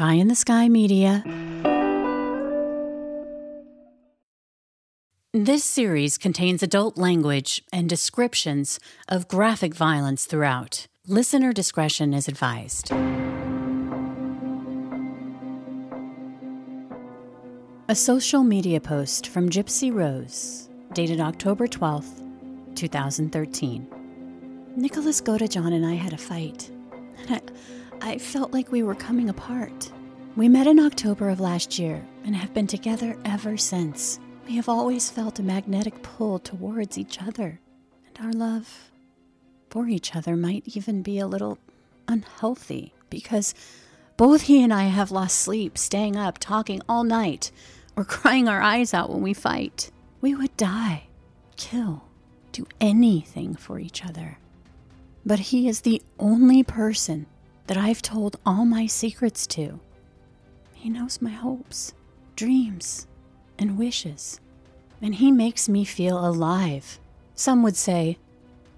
Pie in the Sky Media. This series contains adult language and descriptions of graphic violence throughout. Listener discretion is advised. A social media post from Gypsy Rose, dated October 12th, 2013. Nicholas Godejohn and I had a fight, and I, I felt like we were coming apart. We met in October of last year and have been together ever since. We have always felt a magnetic pull towards each other, and our love for each other might even be a little unhealthy because both he and I have lost sleep, staying up, talking all night, or crying our eyes out when we fight. We would die, kill, do anything for each other. But he is the only person that I've told all my secrets to. He knows my hopes, dreams, and wishes. And he makes me feel alive. Some would say,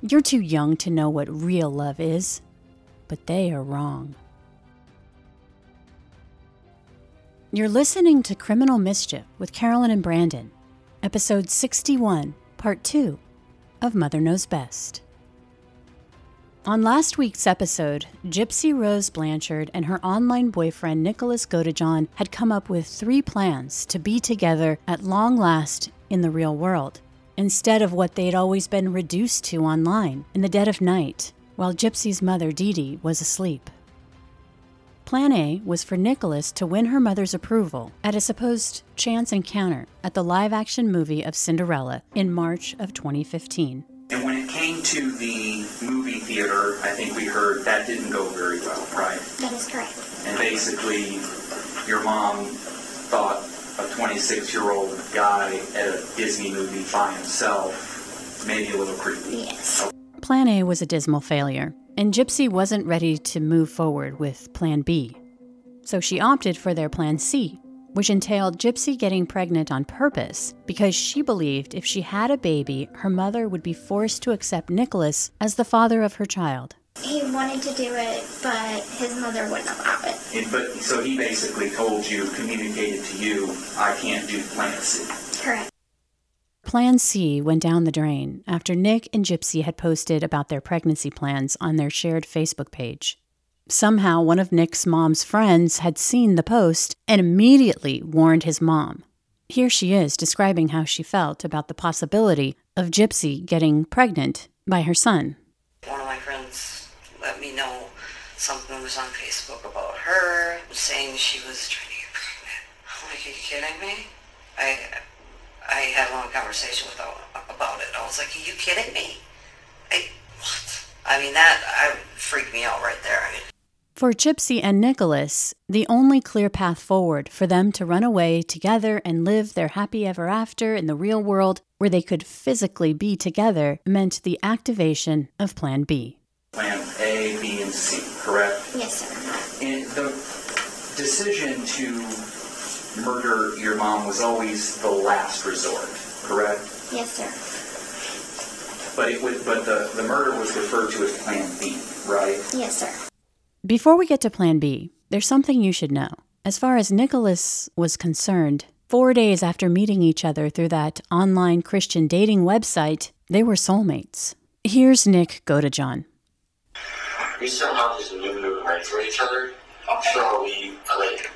You're too young to know what real love is. But they are wrong. You're listening to Criminal Mischief with Carolyn and Brandon, episode 61, part 2 of Mother Knows Best. On last week's episode, Gypsy Rose Blanchard and her online boyfriend Nicholas Godejohn had come up with three plans to be together at long last in the real world, instead of what they'd always been reduced to online in the dead of night, while Gypsy's mother Dee Dee was asleep. Plan A was for Nicholas to win her mother's approval at a supposed chance encounter at the live action movie of Cinderella in March of 2015. And when it came to the movie theater, I think we heard that didn't go very well, right? That is correct. And basically, your mom thought a 26 year old guy at a Disney movie by himself maybe a little creepy. Yes. Oh. Plan A was a dismal failure, and Gypsy wasn't ready to move forward with Plan B. So she opted for their Plan C, which entailed Gypsy getting pregnant on purpose because she believed if she had a baby, her mother would be forced to accept Nicholas as the father of her child. He wanted to do it, but his mother wouldn't allow it. And, but so he basically told you, communicated to you, I can't do Plan C. Correct. Plan C went down the drain after Nick and Gypsy had posted about their pregnancy plans on their shared Facebook page. Somehow, one of Nick's mom's friends had seen the post and immediately warned his mom. Here she is describing how she felt about the possibility of Gypsy getting pregnant by her son. One of my friends let me know something was on Facebook about her, saying she was trying to get pregnant. I'm like, are you kidding me? I, I had a long conversation with her about it. I was like, are you kidding me? I, what? I mean, that I, freaked me out right there. I mean, For Gypsy and Nicholas, the only clear path forward for them to run away together and live their happy ever after in the real world where they could physically be together meant the activation of Plan B. Plan A, B, and C, correct? Yes, sir. And the decision to murder your mom was always the last resort, correct? Yes, sir. But it would, but the, the murder was referred to as Plan B, right? Yes, sir. Before we get to Plan B, there's something you should know. As far as Nicholas was concerned, four days after meeting each other through that online Christian dating website, they were soulmates. Here's Nick Godejohn. we still have this new new right for each other. I'm sure we like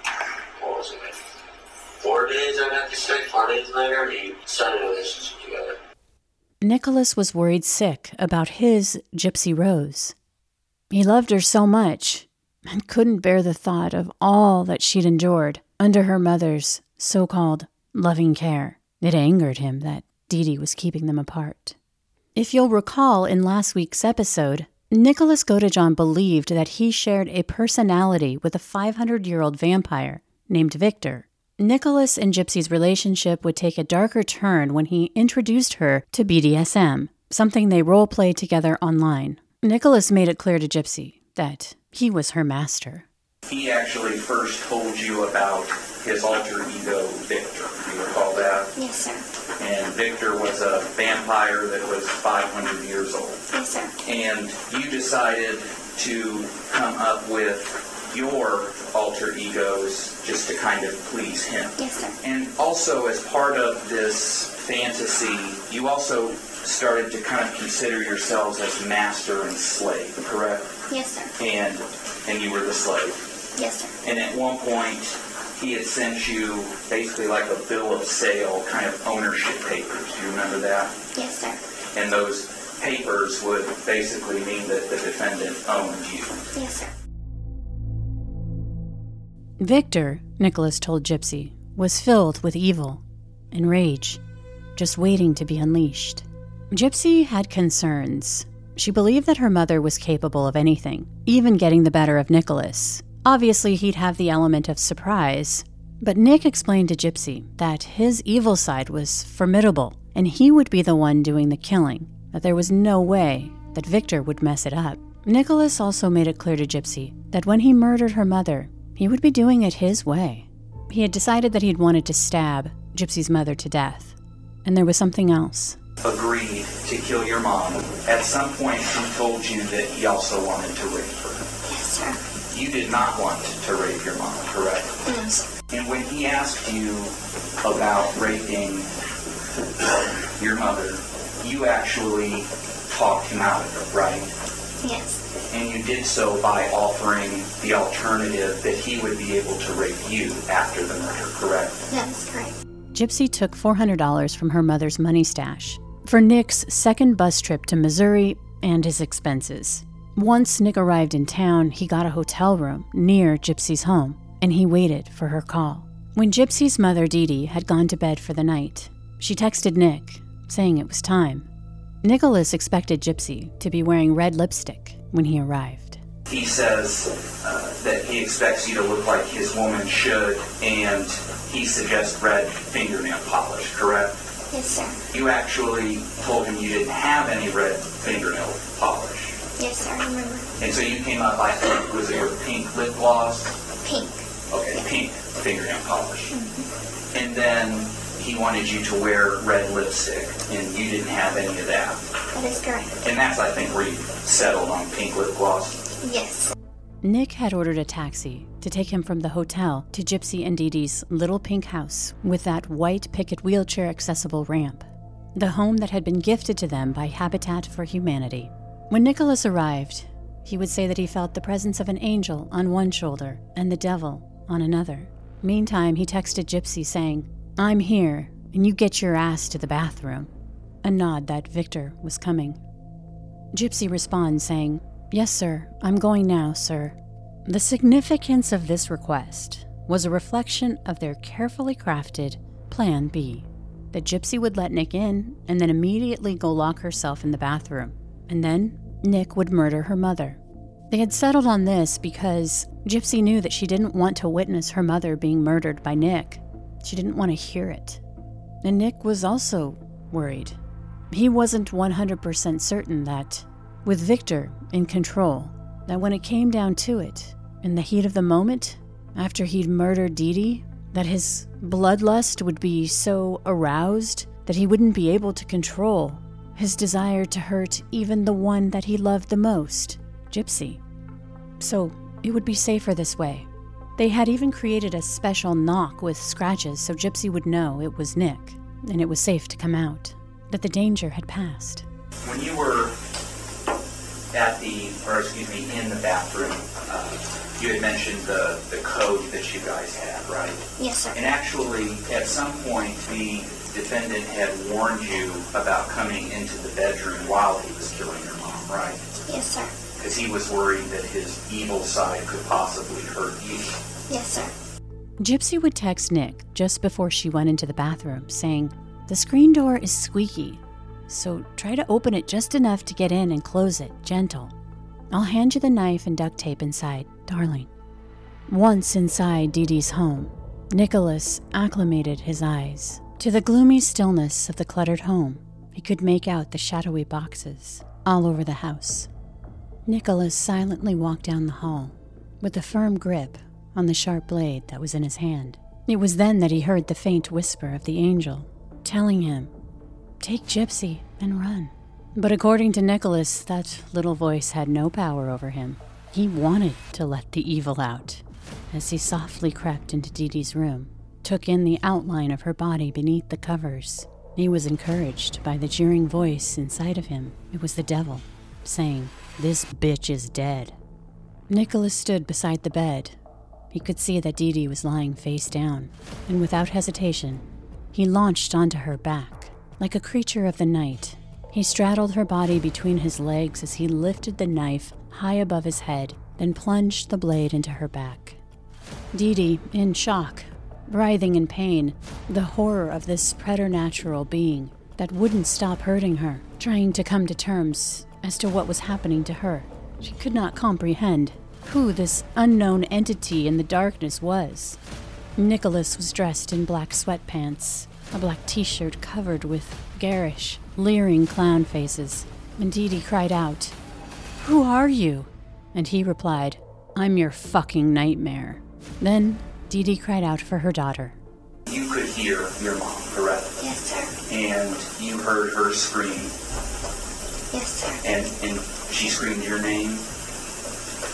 what was it like four days I got to say four days later we started a relationship together. Nicholas was worried sick about his Gypsy Rose. He loved her so much and couldn't bear the thought of all that she'd endured under her mother's so called loving care. It angered him that Dee Dee was keeping them apart. If you'll recall in last week's episode, Nicholas Godejohn believed that he shared a personality with a 500 year old vampire named Victor. Nicholas and Gypsy's relationship would take a darker turn when he introduced her to BDSM, something they role played together online. Nicholas made it clear to Gypsy that he was her master. He actually first told you about his alter ego, Victor. You recall that? Yes, sir. And Victor was a vampire that was 500 years old. Yes, sir. And you decided to come up with your alter egos just to kind of please him. Yes, sir. And also, as part of this fantasy, you also started to kind of consider yourselves as master and slave, correct? Yes, sir. And and you were the slave. Yes, sir. And at one point, he had sent you basically like a bill of sale, kind of ownership papers. Do you remember that? Yes, sir. And those papers would basically mean that the defendant owned you. Yes, sir. Victor, Nicholas told Gypsy, was filled with evil and rage, just waiting to be unleashed. Gypsy had concerns. She believed that her mother was capable of anything, even getting the better of Nicholas. Obviously, he'd have the element of surprise, but Nick explained to Gypsy that his evil side was formidable and he would be the one doing the killing, that there was no way that Victor would mess it up. Nicholas also made it clear to Gypsy that when he murdered her mother, he would be doing it his way. He had decided that he'd wanted to stab Gypsy's mother to death. And there was something else. Agreed to kill your mom. At some point, he told you that he also wanted to rape her. Yes, sir. You did not want to rape your mom, correct? No, sir. And when he asked you about raping your mother, you actually talked him out of it, right? Yes. And you did so by offering the alternative that he would be able to rape you after the murder, correct? That is correct. Gypsy took $400 from her mother's money stash for Nick's second bus trip to Missouri and his expenses. Once Nick arrived in town, he got a hotel room near Gypsy's home and he waited for her call. When Gypsy's mother, Dee Dee, had gone to bed for the night, she texted Nick, saying it was time. Nicholas expected Gypsy to be wearing red lipstick when he arrived. He says uh, that he expects you to look like his woman should, and he suggests red fingernail polish, correct? Yes, sir. You actually told him you didn't have any red fingernail polish. Yes, sir. I remember. And so you came up, I think, was it with pink lip gloss? Pink. Okay, pink fingernail polish. And then he wanted you to wear red lipstick, and you didn't have any of that. That is correct. And that's, I think, where you settled on pink lip gloss. Yes. Nick had ordered a taxi to take him from the hotel to Gypsy and Dee Dee's little pink house with that white picket wheelchair accessible ramp, the home that had been gifted to them by Habitat for Humanity. When Nicholas arrived, he would say that he felt the presence of an angel on one shoulder and the devil on another. Meantime, he texted Gypsy saying, I'm here, and you get your ass to the bathroom, a nod that Victor was coming. Gypsy responds saying, Yes, sir, I'm going now, sir. The significance of this request was a reflection of their carefully crafted Plan B that Gypsy would let Nick in and then immediately go lock herself in the bathroom. And then Nick would murder her mother. They had settled on this because Gypsy knew that she didn't want to witness her mother being murdered by Nick. She didn't want to hear it. And Nick was also worried. He wasn't 100% certain that, with Victor in control, that when it came down to it, in the heat of the moment, after he'd murdered Dee Dee, that his bloodlust would be so aroused that he wouldn't be able to control his desire to hurt even the one that he loved the most, Gypsy. So it would be safer this way. They had even created a special knock with scratches so Gypsy would know it was Nick, and it was safe to come out, that the danger had passed. When you were at the, or excuse me, in the bathroom, uh, you had mentioned the, the code that you guys had, right? Yes, sir. And actually, at some point, the defendant had warned you about coming into the bedroom while he was killing your mom, right? Yes, sir. Because he was worried that his evil side could possibly hurt you. Yes, sir. Gypsy would text Nick just before she went into the bathroom, saying, The screen door is squeaky, so try to open it just enough to get in and close it, gentle. I'll hand you the knife and duct tape inside, darling. Once inside Dee Dee's home, Nicholas acclimated his eyes to the gloomy stillness of the cluttered home. He could make out the shadowy boxes all over the house. Nicholas silently walked down the hall with a firm grip on the sharp blade that was in his hand. It was then that he heard the faint whisper of the angel telling him, Take Gypsy and run. But according to Nicholas, that little voice had no power over him. He wanted to let the evil out. As he softly crept into Dee Dee's room, took in the outline of her body beneath the covers, he was encouraged by the jeering voice inside of him. It was the devil, saying, This bitch is dead. Nicholas stood beside the bed. He could see that Dee Dee was lying face down, and without hesitation, he launched onto her back. Like a creature of the night, he straddled her body between his legs as he lifted the knife high above his head, then plunged the blade into her back. Dee Dee, in shock, writhing in pain, the horror of this preternatural being that wouldn't stop hurting her, trying to come to terms as to what was happening to her. She could not comprehend who this unknown entity in the darkness was. Nicholas was dressed in black sweatpants, a black t shirt covered with garish, leering clown faces, and Dee Dee cried out, Who are you? And he replied, I'm your fucking nightmare. Then Dee Dee cried out for her daughter. You could hear your mom, correct? Yes, sir. And you heard her scream, Yes, sir. and, and she screamed your name.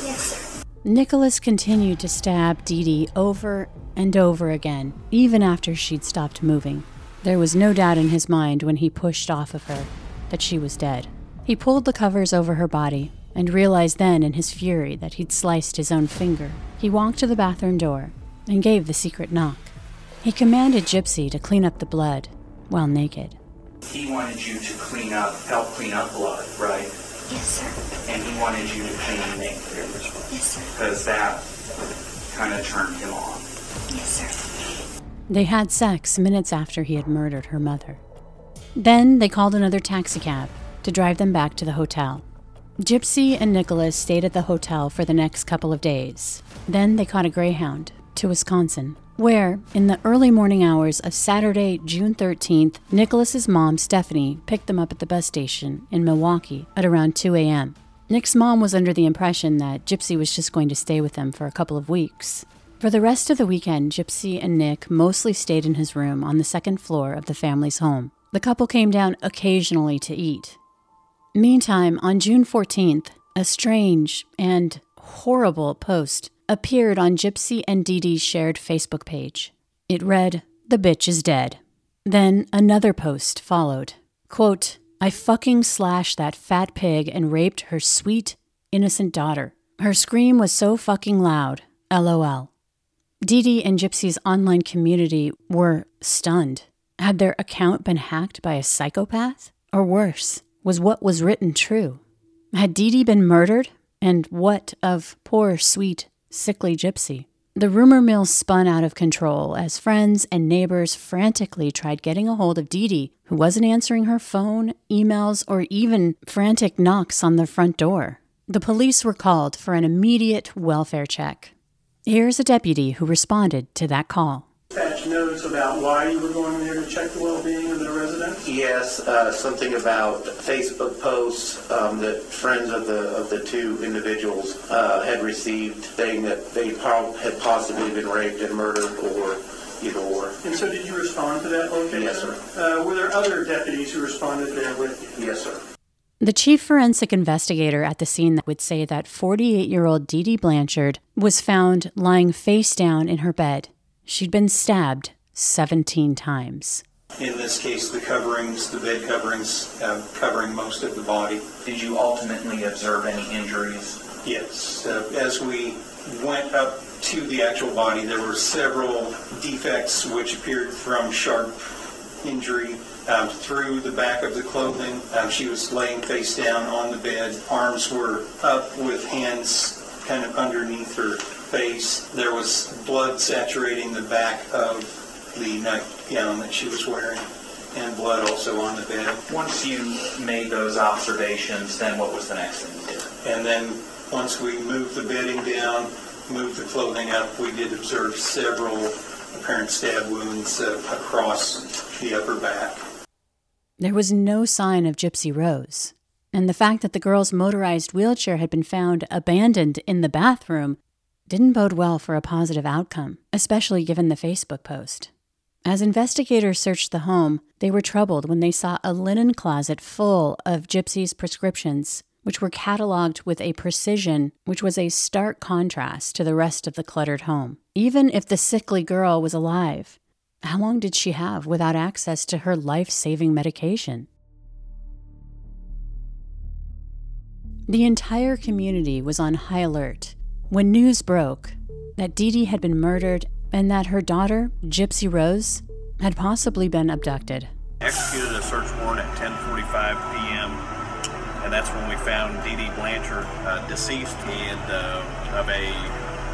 Yes, sir. Nicholas continued to stab Dee Dee over and over again, even after she'd stopped moving. There was no doubt in his mind when he pushed off of her that she was dead. He pulled the covers over her body and realized then in his fury that he'd sliced his own finger. He walked to the bathroom door and gave the secret knock. He commanded Gypsy to clean up the blood while naked. He wanted you to clean up, help clean up blood, right? Yes, sir. And he wanted you to clean naked Yes, sir. because that kind of turned him on. Yes, sir. They had sex minutes after he had murdered her mother. Then they called another taxicab to drive them back to the hotel. Gypsy and Nicholas stayed at the hotel for the next couple of days. Then they caught a Greyhound to Wisconsin, where, in the early morning hours of Saturday, June 13th, Nicholas's mom, Stephanie, picked them up at the bus station in Milwaukee at around 2 a.m. Nick's mom was under the impression that Gypsy was just going to stay with them for a couple of weeks. For the rest of the weekend, Gypsy and Nick mostly stayed in his room on the second floor of the family's home. The couple came down occasionally to eat. Meantime, on June 14th, a strange and horrible post appeared on Gypsy and Dee Dee's shared Facebook page. It read, The bitch is dead. Then another post followed. Quote, I fucking slashed that fat pig and raped her sweet, innocent daughter. Her scream was so fucking loud. LOL. Dee Dee and Gypsy's online community were stunned. Had their account been hacked by a psychopath? Or worse, was what was written true? Had Dee Dee been murdered? And what of poor, sweet, sickly Gypsy? The rumor mill spun out of control as friends and neighbors frantically tried getting a hold of Dee Dee, who wasn't answering her phone, emails, or even frantic knocks on the front door. The police were called for an immediate welfare check. Here's a deputy who responded to that call. About why you were going there to check the well-being of? Yes, uh, something about Facebook posts um, that friends of the of the two individuals uh, had received, saying that they prob- had possibly been raped and murdered, or either or. And so did you respond to that location? Yes, sir. Uh, were there other deputies who responded there with you? Yes, sir. The chief forensic investigator at the scene would say that 48 year old Dee Dee Blanchard was found lying face down in her bed. She'd been stabbed 17 times. In this case, the coverings, the bed coverings, uh, covering most of the body. Did you ultimately observe any injuries? Yes, uh, as we went up to the actual body, there were several defects which appeared from sharp injury um, through the back of the clothing. Um, she was laying face down on the bed. Arms were up with hands kind of underneath her face. There was blood saturating the back of the nightgown that she was wearing and blood also on the bed. Once you made those observations, then what was the next thing you did? And then, once we moved the bedding down, moved the clothing up, we did observe several apparent stab wounds uh, across the upper back. There was no sign of Gypsy Rose, and the fact that the girl's motorized wheelchair had been found abandoned in the bathroom didn't bode well for a positive outcome, especially given the Facebook post. As investigators searched the home, they were troubled when they saw a linen closet full of Gypsy's prescriptions which were cataloged with a precision which was a stark contrast to the rest of the cluttered home. Even if the sickly girl was alive, how long did she have without access to her life saving medication? The entire community was on high alert when news broke that Dee Dee had been murdered and that her daughter, Gypsy Rose, had possibly been abducted. Executed a search warrant at 10:45 p.m. and that's when we found Dee Dee Blanchard uh, deceased and uh, of a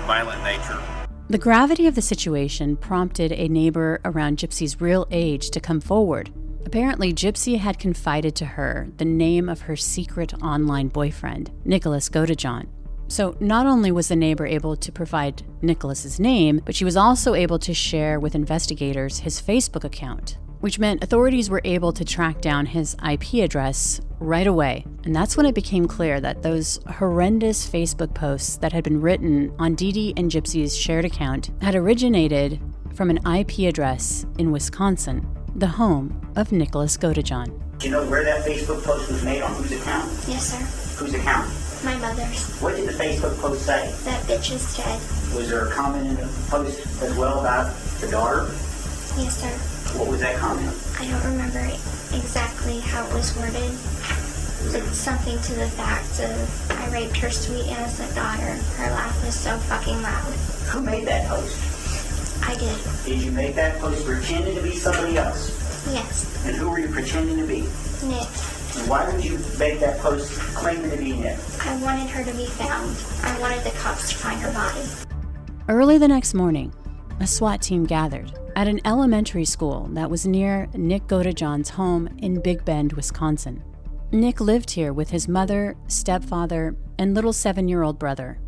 violent nature. The gravity of the situation prompted a neighbor around Gypsy's real age to come forward. Apparently, Gypsy had confided to her the name of her secret online boyfriend, Nicholas Godejohn. So, not only was the neighbor able to provide Nicholas's name, but she was also able to share with investigators his Facebook account, which meant authorities were able to track down his IP address right away. And that's when it became clear that those horrendous Facebook posts that had been written on Dee Dee and Gypsy's shared account had originated from an IP address in Wisconsin, the home of Nicholas Godejohn. Do you know where that Facebook post was made on whose account? Yes, sir. Whose account? My mother's. What did the Facebook post say? That bitch is dead. Was there a comment in the post as well about the daughter? Yes, sir. What was that comment? I don't remember exactly how it was worded. But something to the fact of I raped her sweet innocent daughter. Her laugh was so fucking loud. Who made that post? I did. Did you make that post pretending to be somebody else? Yes. And who were you pretending to be? Nick. And why would you make that post claiming to be Nick? I wanted her to be found. I wanted the cops to find her body. Early the next morning, a SWAT team gathered at an elementary school that was near Nick Godejohn's home in Big Bend, Wisconsin. Nick lived here with his mother, stepfather, and little seven year old brother.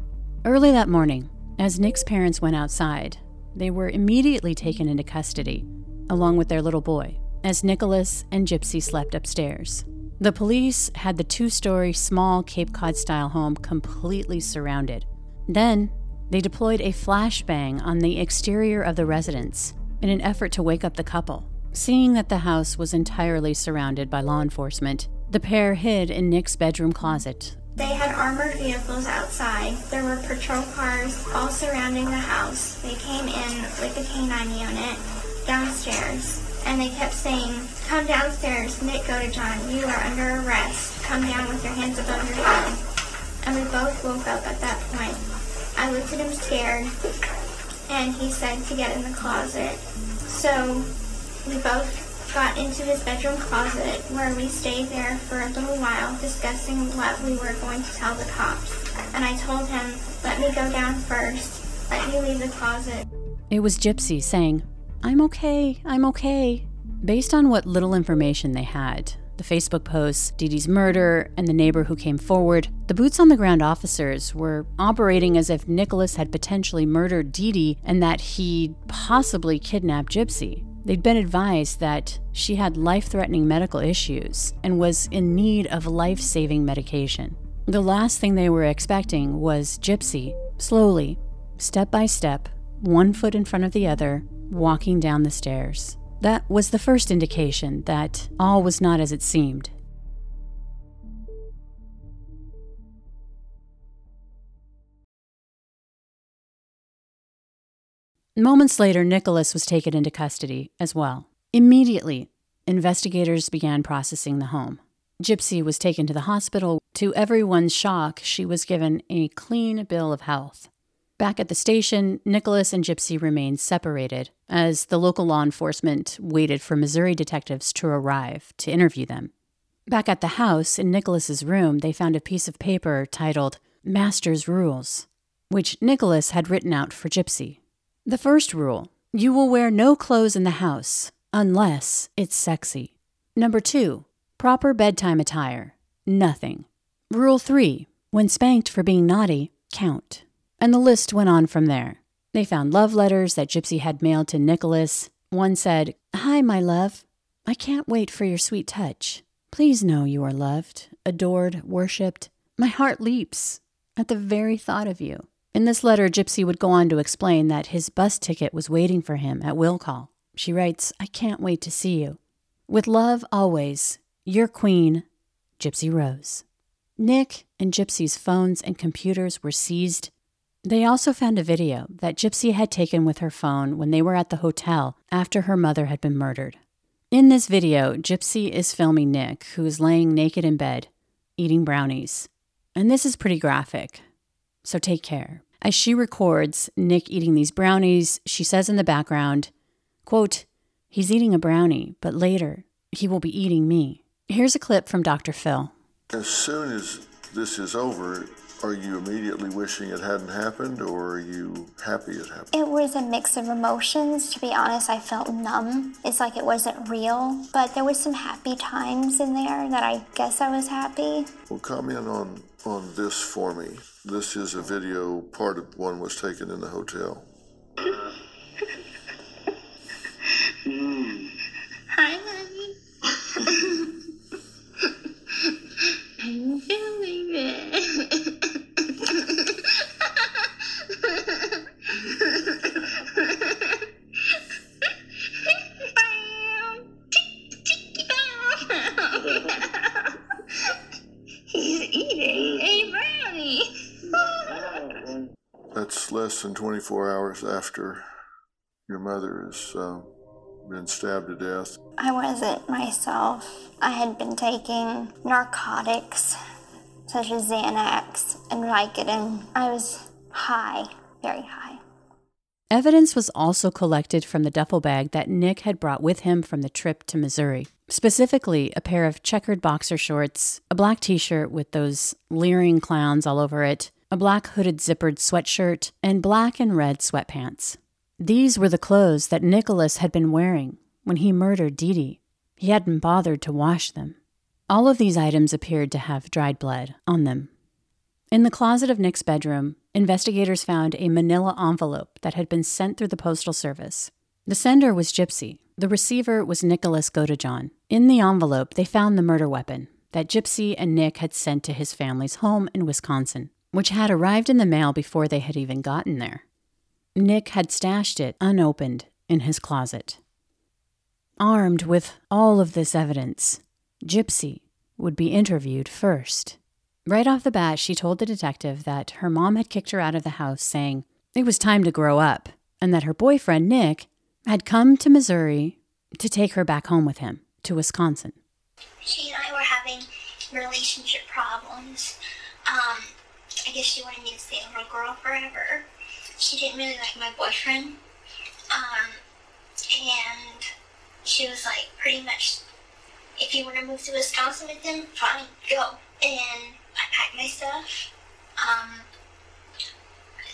Early that morning, as Nick's parents went outside, they were immediately taken into custody, along with their little boy, as Nicholas and Gypsy slept upstairs. The police had the two story small Cape Cod style home completely surrounded. Then, they deployed a flashbang on the exterior of the residence in an effort to wake up the couple. Seeing that the house was entirely surrounded by law enforcement, the pair hid in Nick's bedroom closet. They had armored vehicles outside. There were patrol cars all surrounding the house. They came in with a canine unit downstairs and they kept saying, Come downstairs, Nick Godejohn, you are under arrest. Come down with your hands above your head. And we both woke up at that point. I looked at him scared, and he said to get in the closet. So we both got into his bedroom closet where we stayed there for a little while discussing what we were going to tell the cops. And I told him, let me go down first. Let me leave the closet. It was Gypsy saying, I'm okay, I'm okay. Based on what little information they had, the Facebook posts, Dee Dee's murder, and the neighbor who came forward, the boots on the ground officers were operating as if Nicholas had potentially murdered Dee Dee and that he'd possibly kidnapped Gypsy. They'd been advised that she had life threatening medical issues and was in need of life saving medication. The last thing they were expecting was Gypsy, slowly, step by step, one foot in front of the other, walking down the stairs. That was the first indication that all was not as it seemed. Moments later, Nicholas was taken into custody as well. Immediately, investigators began processing the home. Gypsy was taken to the hospital. To everyone's shock, she was given a clean bill of health. Back at the station, Nicholas and Gypsy remained separated as the local law enforcement waited for Missouri detectives to arrive to interview them. Back at the house, in Nicholas's room, they found a piece of paper titled Master's Rules, which Nicholas had written out for Gypsy. The first rule you will wear no clothes in the house unless it's sexy. Number two, proper bedtime attire. Nothing. Rule three, when spanked for being naughty, count. And the list went on from there. They found love letters that Gypsy had mailed to Nicholas. One said, Hi, my love. I can't wait for your sweet touch. Please know you are loved, adored, worshipped. My heart leaps at the very thought of you. In this letter, Gypsy would go on to explain that his bus ticket was waiting for him at will call. She writes, I can't wait to see you. With love always, your queen, Gypsy Rose. Nick and Gypsy's phones and computers were seized. They also found a video that Gypsy had taken with her phone when they were at the hotel after her mother had been murdered. In this video, Gypsy is filming Nick, who is laying naked in bed, eating brownies. And this is pretty graphic, so take care. As she records Nick eating these brownies, she says in the background, quote, He's eating a brownie, but later he will be eating me. Here's a clip from Dr. Phil. As soon as this is over, are you immediately wishing it hadn't happened or are you happy it happened? It was a mix of emotions. To be honest, I felt numb. It's like it wasn't real, but there was some happy times in there that I guess I was happy. Well, comment on, on this for me. This is a video, part of one was taken in the hotel. Uh, 24 hours after your mother has uh, been stabbed to death. I wasn't myself. I had been taking narcotics such as Xanax and Vicodin. I was high, very high. Evidence was also collected from the duffel bag that Nick had brought with him from the trip to Missouri. Specifically, a pair of checkered boxer shorts, a black t shirt with those leering clowns all over it, a black hooded zippered sweatshirt, and black and red sweatpants. These were the clothes that Nicholas had been wearing when he murdered Dee Dee. He hadn't bothered to wash them. All of these items appeared to have dried blood on them. In the closet of Nick's bedroom, investigators found a manila envelope that had been sent through the Postal Service. The sender was Gypsy. The receiver was Nicholas Godejohn. In the envelope, they found the murder weapon that Gypsy and Nick had sent to his family's home in Wisconsin, which had arrived in the mail before they had even gotten there. Nick had stashed it unopened in his closet. Armed with all of this evidence, Gypsy would be interviewed first. Right off the bat, she told the detective that her mom had kicked her out of the house, saying it was time to grow up, and that her boyfriend, Nick, had come to Missouri to take her back home with him to Wisconsin. She and I were having relationship problems. I guess she wanted me to stay a little girl forever. She didn't really like my boyfriend. Um, and she was like, pretty much, if you want to move to Wisconsin with him, fine, go. And I packed my stuff. Um,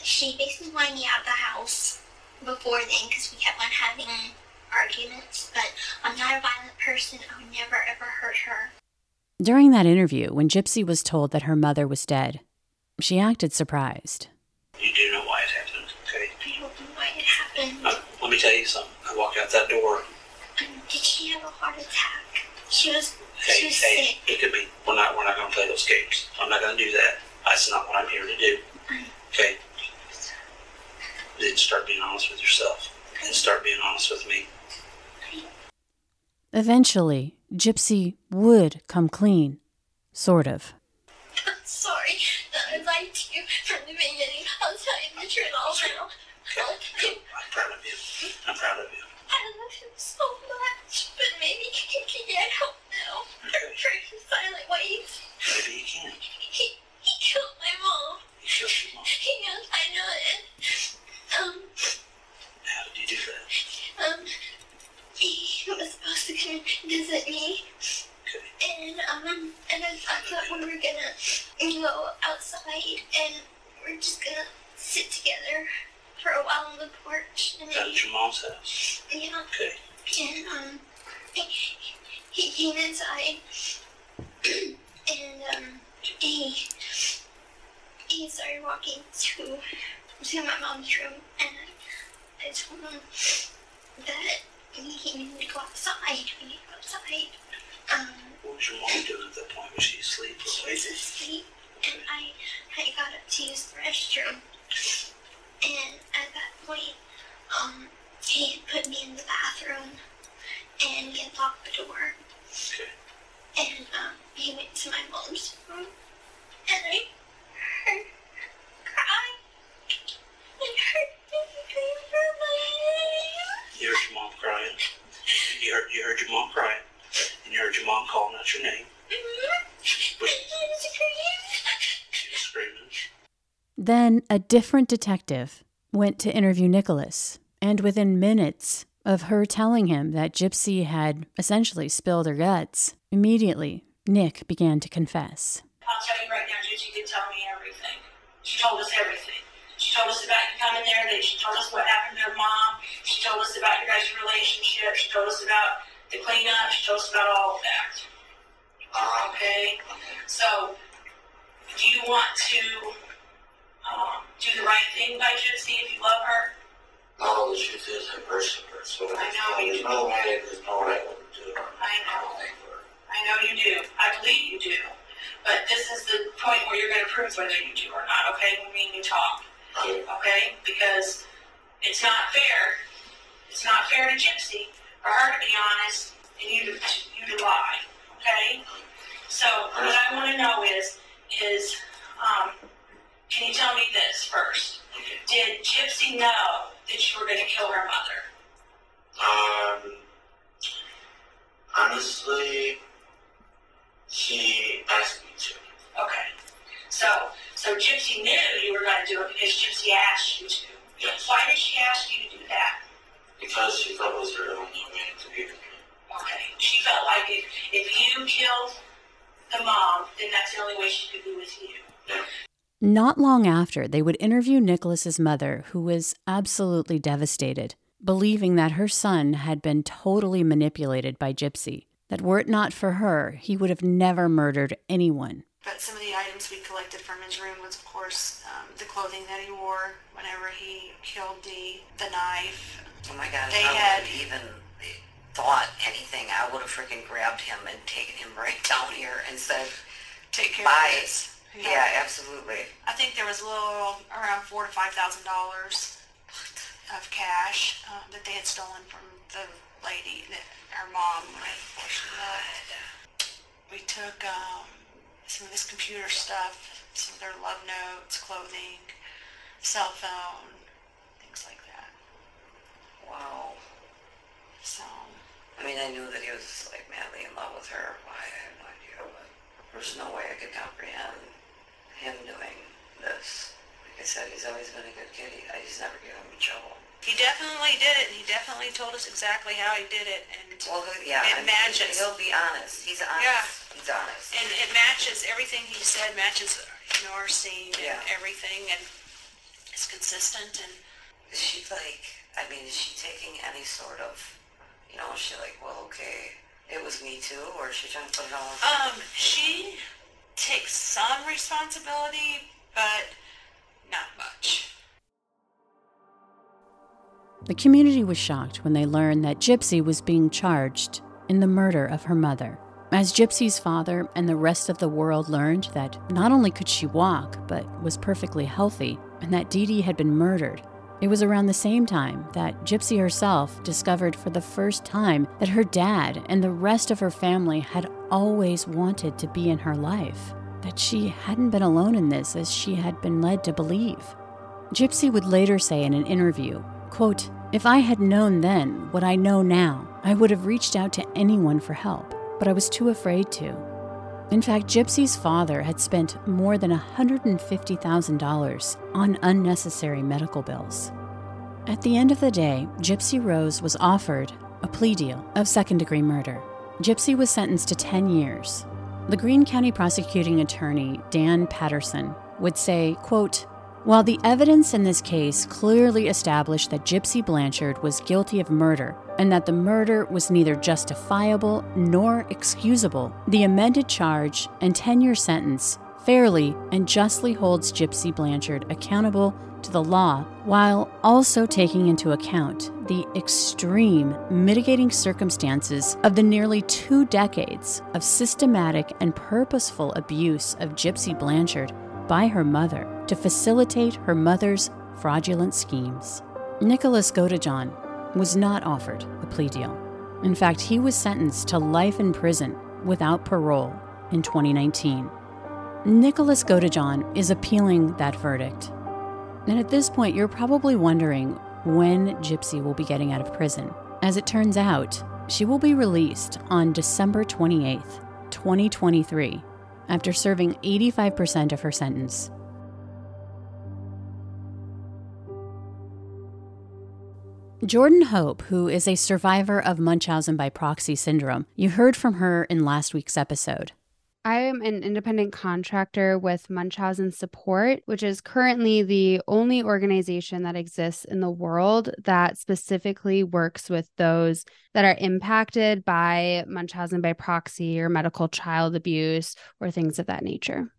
she basically wanted me out of the house before then because we kept on having arguments. But I'm not a violent person. I would never ever hurt her. During that interview, when Gypsy was told that her mother was dead, she acted surprised. You do know why it happened, okay? I don't know why it happened. Uh, let me tell you something. I walked out that door. Um, did she have a heart attack? She was. Hey, she was hey, sick. it could be. We're not. We're not going to play those games. I'm not going to do that. That's not what I'm here to do. Okay. Then start being honest with yourself, and start being honest with me. Eventually, Gypsy would come clean. Sort of. I'm sorry that I lied to you from the beginning. I'll tell you the truth all now. I'll tell you. I'm proud of you. I'm proud of you. I love him so much, but maybe he can get help now. I'm trying to silent ways. Maybe you can. He, he killed my mom. You killed your mom. Yes, I know it. Um, How did you do that? um, he was supposed to come and visit me. And, um, and I, I thought we were gonna go outside and we're just gonna sit together for a while on the porch. And At your mom's house. yeah. Okay. And, um, he, he came inside and, um, he, he started walking to, to my mom's room and I told him that he needed to go outside. We need to go outside. Um, What was your mom doing at that point? Was she asleep or she was awake? asleep and I, I got up to use the restroom. And at that point, um, he had put me in the bathroom and he had locked the door. Okay. And um, he went to my mom's room And I heard cry. And heard me scream my name. You heard your mom crying. You heard, you heard your mom crying. And you heard your mom calling out your name. Mm-hmm. But she was screaming. Then a different detective went to interview Nicholas, and within minutes of her telling him that Gypsy had essentially spilled her guts, immediately Nick began to confess. I'll tell you right now, Gigi did tell me everything. She told us everything. She told us about you coming there. That she told us what happened to her mom. She told us about your guys' relationship. She told us about the cleanup. She told us about all of that. Okay. So, do you want to um, do the right thing by Gypsy if you love her? No, the truth is, I worship her. So I know you there's do. no way, there's no way I would do it. I know. I know you do. I believe you do. But this is the point where you're going to prove whether you do or not, okay? When me and you talk. Okay? Because it's not fair. It's not fair to Gypsy for her to be honest and you to, you to lie. Okay? So what I want to know is, is, um, can you tell me this first? Did Gypsy know that you were going to kill her mother? Um, honestly, she asked me to. Okay. So, so Gypsy knew you were going to do it because Gypsy asked you to. Yes. Why did she ask you to do that? Because she thought it was her with you. Not long after, they would interview Nicholas's mother, who was absolutely devastated, believing that her son had been totally manipulated by Gypsy, that were it not for her, he would have never murdered anyone. But some of the items we collected from his room was, of course, um, the clothing that he wore whenever he killed Dee, the knife. Oh my god, They if I had- would have even thought anything, I would have freaking grabbed him and taken him right down here and said, Take care Bye. of this. Yeah, absolutely. I think there was a little around four to five thousand dollars of cash um, that they had stolen from the lady, that her mom had. We took um, some of his computer stuff, some of their love notes, clothing, cell phone, things like that. Wow. So I mean, I knew that he was like madly in love with her. Why, I have no idea, but there's no way I could comprehend him doing this. Like I said, he's always been a good kid. He- I just never get him in trouble. he definitely did it. And he definitely told us exactly how he did it, and Well, yeah, it I mean, matches. He'll be honest. He's honest. Yeah. He's honest. And it matches everything he said matches you know our scene Yeah. everything, and it's consistent. And Is she like, I mean, is she taking any sort of, you know, is she like, well, okay, it was me too, or is she trying to put it all on? um, she takes some responsibility, but not much. The community was shocked when they learned that Gypsy was being charged in the murder of her mother. As Gypsy's father and the rest of the world learned that not only could she walk, but was perfectly healthy, and that Dee Dee had been murdered, it was around the same time that Gypsy herself discovered for the first time that her dad and the rest of her family had always wanted to be in her life, that she hadn't been alone in this as she had been led to believe. Gypsy would later say in an interview, quote, If I had known then what I know now, I would have reached out to anyone for help, but I was too afraid to. In fact, Gypsy's father had spent more than $150,000 on unnecessary medical bills. At the end of the day, Gypsy Rose was offered a plea deal of second degree murder. Gypsy was sentenced to 10 years. The Greene County prosecuting attorney, Dan Patterson, would say, quote, while the evidence in this case clearly established that Gypsy Blanchard was guilty of murder and that the murder was neither justifiable nor excusable, the amended charge and 10 year sentence fairly and justly holds Gypsy Blanchard accountable to the law while also taking into account the extreme mitigating circumstances of the nearly two decades of systematic and purposeful abuse of Gypsy Blanchard by her mother to facilitate her mother's fraudulent schemes. Nicholas Godejohn was not offered a plea deal. In fact, he was sentenced to life in prison without parole in 2019. Nicholas Godejohn is appealing that verdict. And at this point, you're probably wondering when Gypsy will be getting out of prison. As it turns out, she will be released on December 28th, 2023, after serving 85% of her sentence. Jordan Hope, who is a survivor of Munchausen by proxy syndrome, you heard from her in last week's episode. I am an independent contractor with Munchausen Support, which is currently the only organization that exists in the world that specifically works with those that are impacted by Munchausen by proxy or medical child abuse or things of that nature.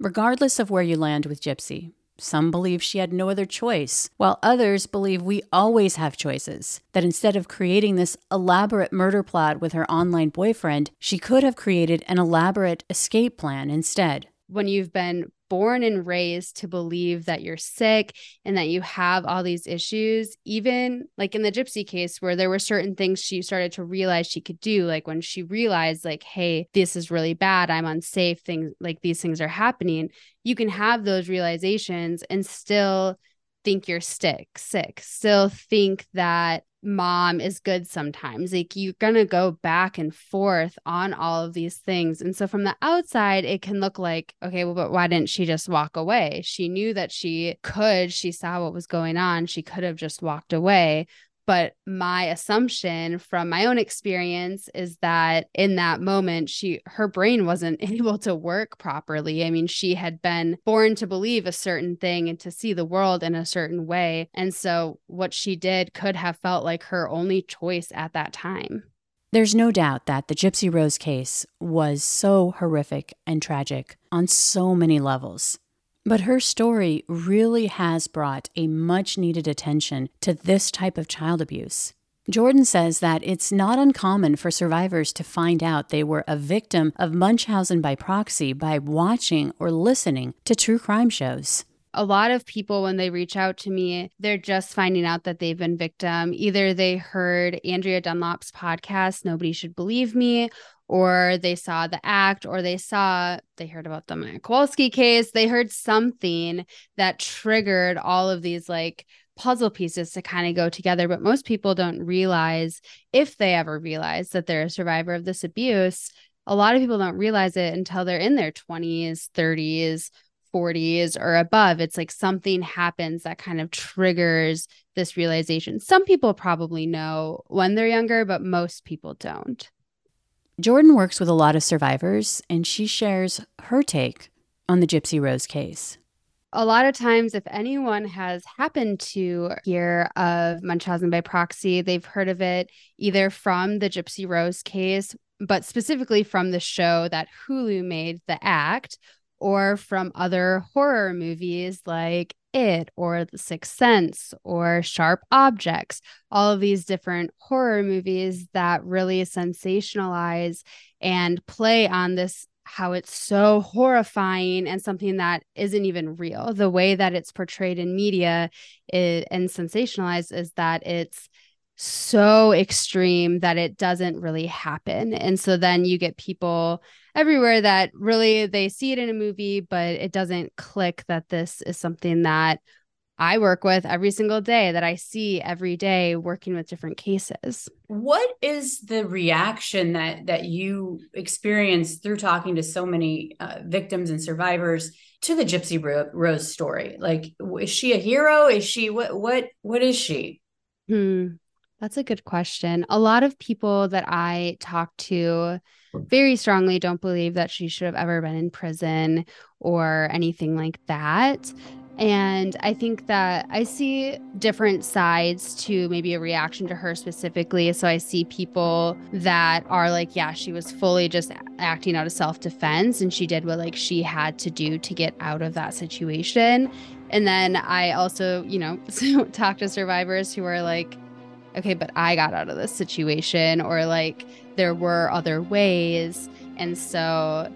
Regardless of where you land with Gypsy, some believe she had no other choice, while others believe we always have choices. That instead of creating this elaborate murder plot with her online boyfriend, she could have created an elaborate escape plan instead. When you've been born and raised to believe that you're sick and that you have all these issues, even like in the gypsy case where there were certain things she started to realize she could do, like when she realized, like, hey, this is really bad, I'm unsafe, things like these things are happening, you can have those realizations and still think you're sick, sick, still think that mom is good sometimes. Like you're going to go back and forth on all of these things. And so from the outside, it can look like, okay, well, but why didn't she just walk away? She knew that she could, she saw what was going on. She could have just walked away. But my assumption from my own experience is that in that moment, she her brain wasn't able to work properly. I mean, she had been born to believe a certain thing and to see the world in a certain way. And so what she did could have felt like her only choice at that time. There's no doubt that the Gypsy Rose case was so horrific and tragic on so many levels. But her story really has brought a much needed attention to this type of child abuse. Jordan says that it's not uncommon for survivors to find out they were a victim of Munchausen by proxy by watching or listening to true crime shows a lot of people when they reach out to me they're just finding out that they've been victim either they heard andrea dunlop's podcast nobody should believe me or they saw the act, or they saw, they heard about the Maya Kowalski case. They heard something that triggered all of these like puzzle pieces to kind of go together. But most people don't realize, if they ever realize that they're a survivor of this abuse, a lot of people don't realize it until they're in their 20s, 30s, 40s or above. It's like something happens that kind of triggers this realization. Some people probably know when they're younger, but most people don't. Jordan works with a lot of survivors, and she shares her take on the Gypsy Rose case. A lot of times, if anyone has happened to hear of Munchausen by proxy, they've heard of it either from the Gypsy Rose case, but specifically from the show that Hulu made, The Act, or from other horror movies like it or The Sixth Sense or Sharp Objects, all of these different horror movies that really sensationalize and play on this how it's so horrifying and something that isn't even real. The way that it's portrayed in media and sensationalized is that it's so extreme that it doesn't really happen. And so then you get people everywhere that really they see it in a movie, but it doesn't click that this is something that I work with every single day that I see every day working with different cases. What is the reaction that that you experience through talking to so many uh, victims and survivors to the Gypsy Rose story? Like, is she a hero? Is she what? What? What is she? Hmm. That's a good question. A lot of people that I talk to very strongly don't believe that she should have ever been in prison or anything like that. And I think that I see different sides to maybe a reaction to her specifically. So I see people that are like, yeah, she was fully just acting out of self defense and she did what like she had to do to get out of that situation. And then I also, you know, talk to survivors who are like, okay, but I got out of this situation, or like there were other ways. And so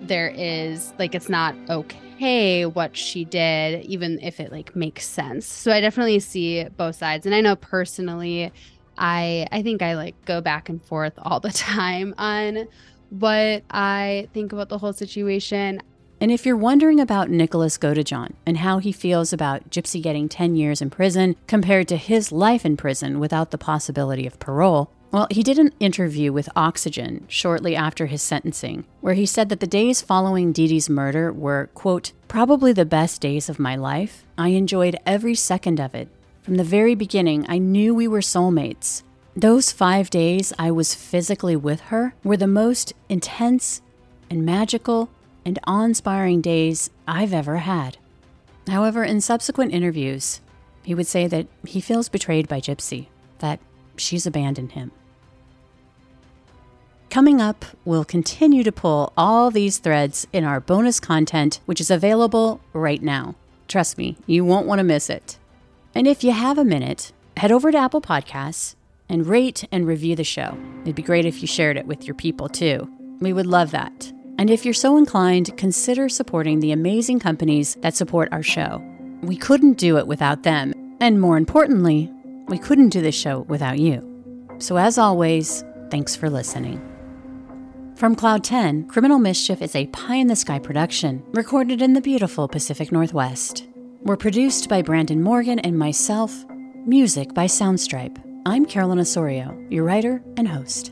there is like, it's not okay what she did, even if it like makes sense. So I definitely see both sides. And I know personally, I I think I like go back and forth all the time on what I think about the whole situation. And if you're wondering about Nicholas Godejohn and how he feels about Gypsy getting 10 years in prison compared to his life in prison without the possibility of parole, well, he did an interview with Oxygen shortly after his sentencing, where he said that the days following Dee Dee's murder were, quote, probably the best days of my life. I enjoyed every second of it. From the very beginning, I knew we were soulmates. Those five days I was physically with her were the most intense and magical and awe inspiring days I've ever had. However, in subsequent interviews, he would say that he feels betrayed by Gypsy, that she's abandoned him. Coming up, we'll continue to pull all these threads in our bonus content, which is available right now. Trust me, you won't want to miss it. And if you have a minute, head over to Apple Podcasts and rate and review the show. It'd be great if you shared it with your people too. We would love that. And if you're so inclined, consider supporting the amazing companies that support our show. We couldn't do it without them. And more importantly, we couldn't do this show without you. So, as always, thanks for listening. From Cloud 10, Criminal Mischief is a pie in the sky production recorded in the beautiful Pacific Northwest. We're produced by Brandon Morgan and myself, music by Soundstripe. I'm Carolyn Osorio, your writer and host.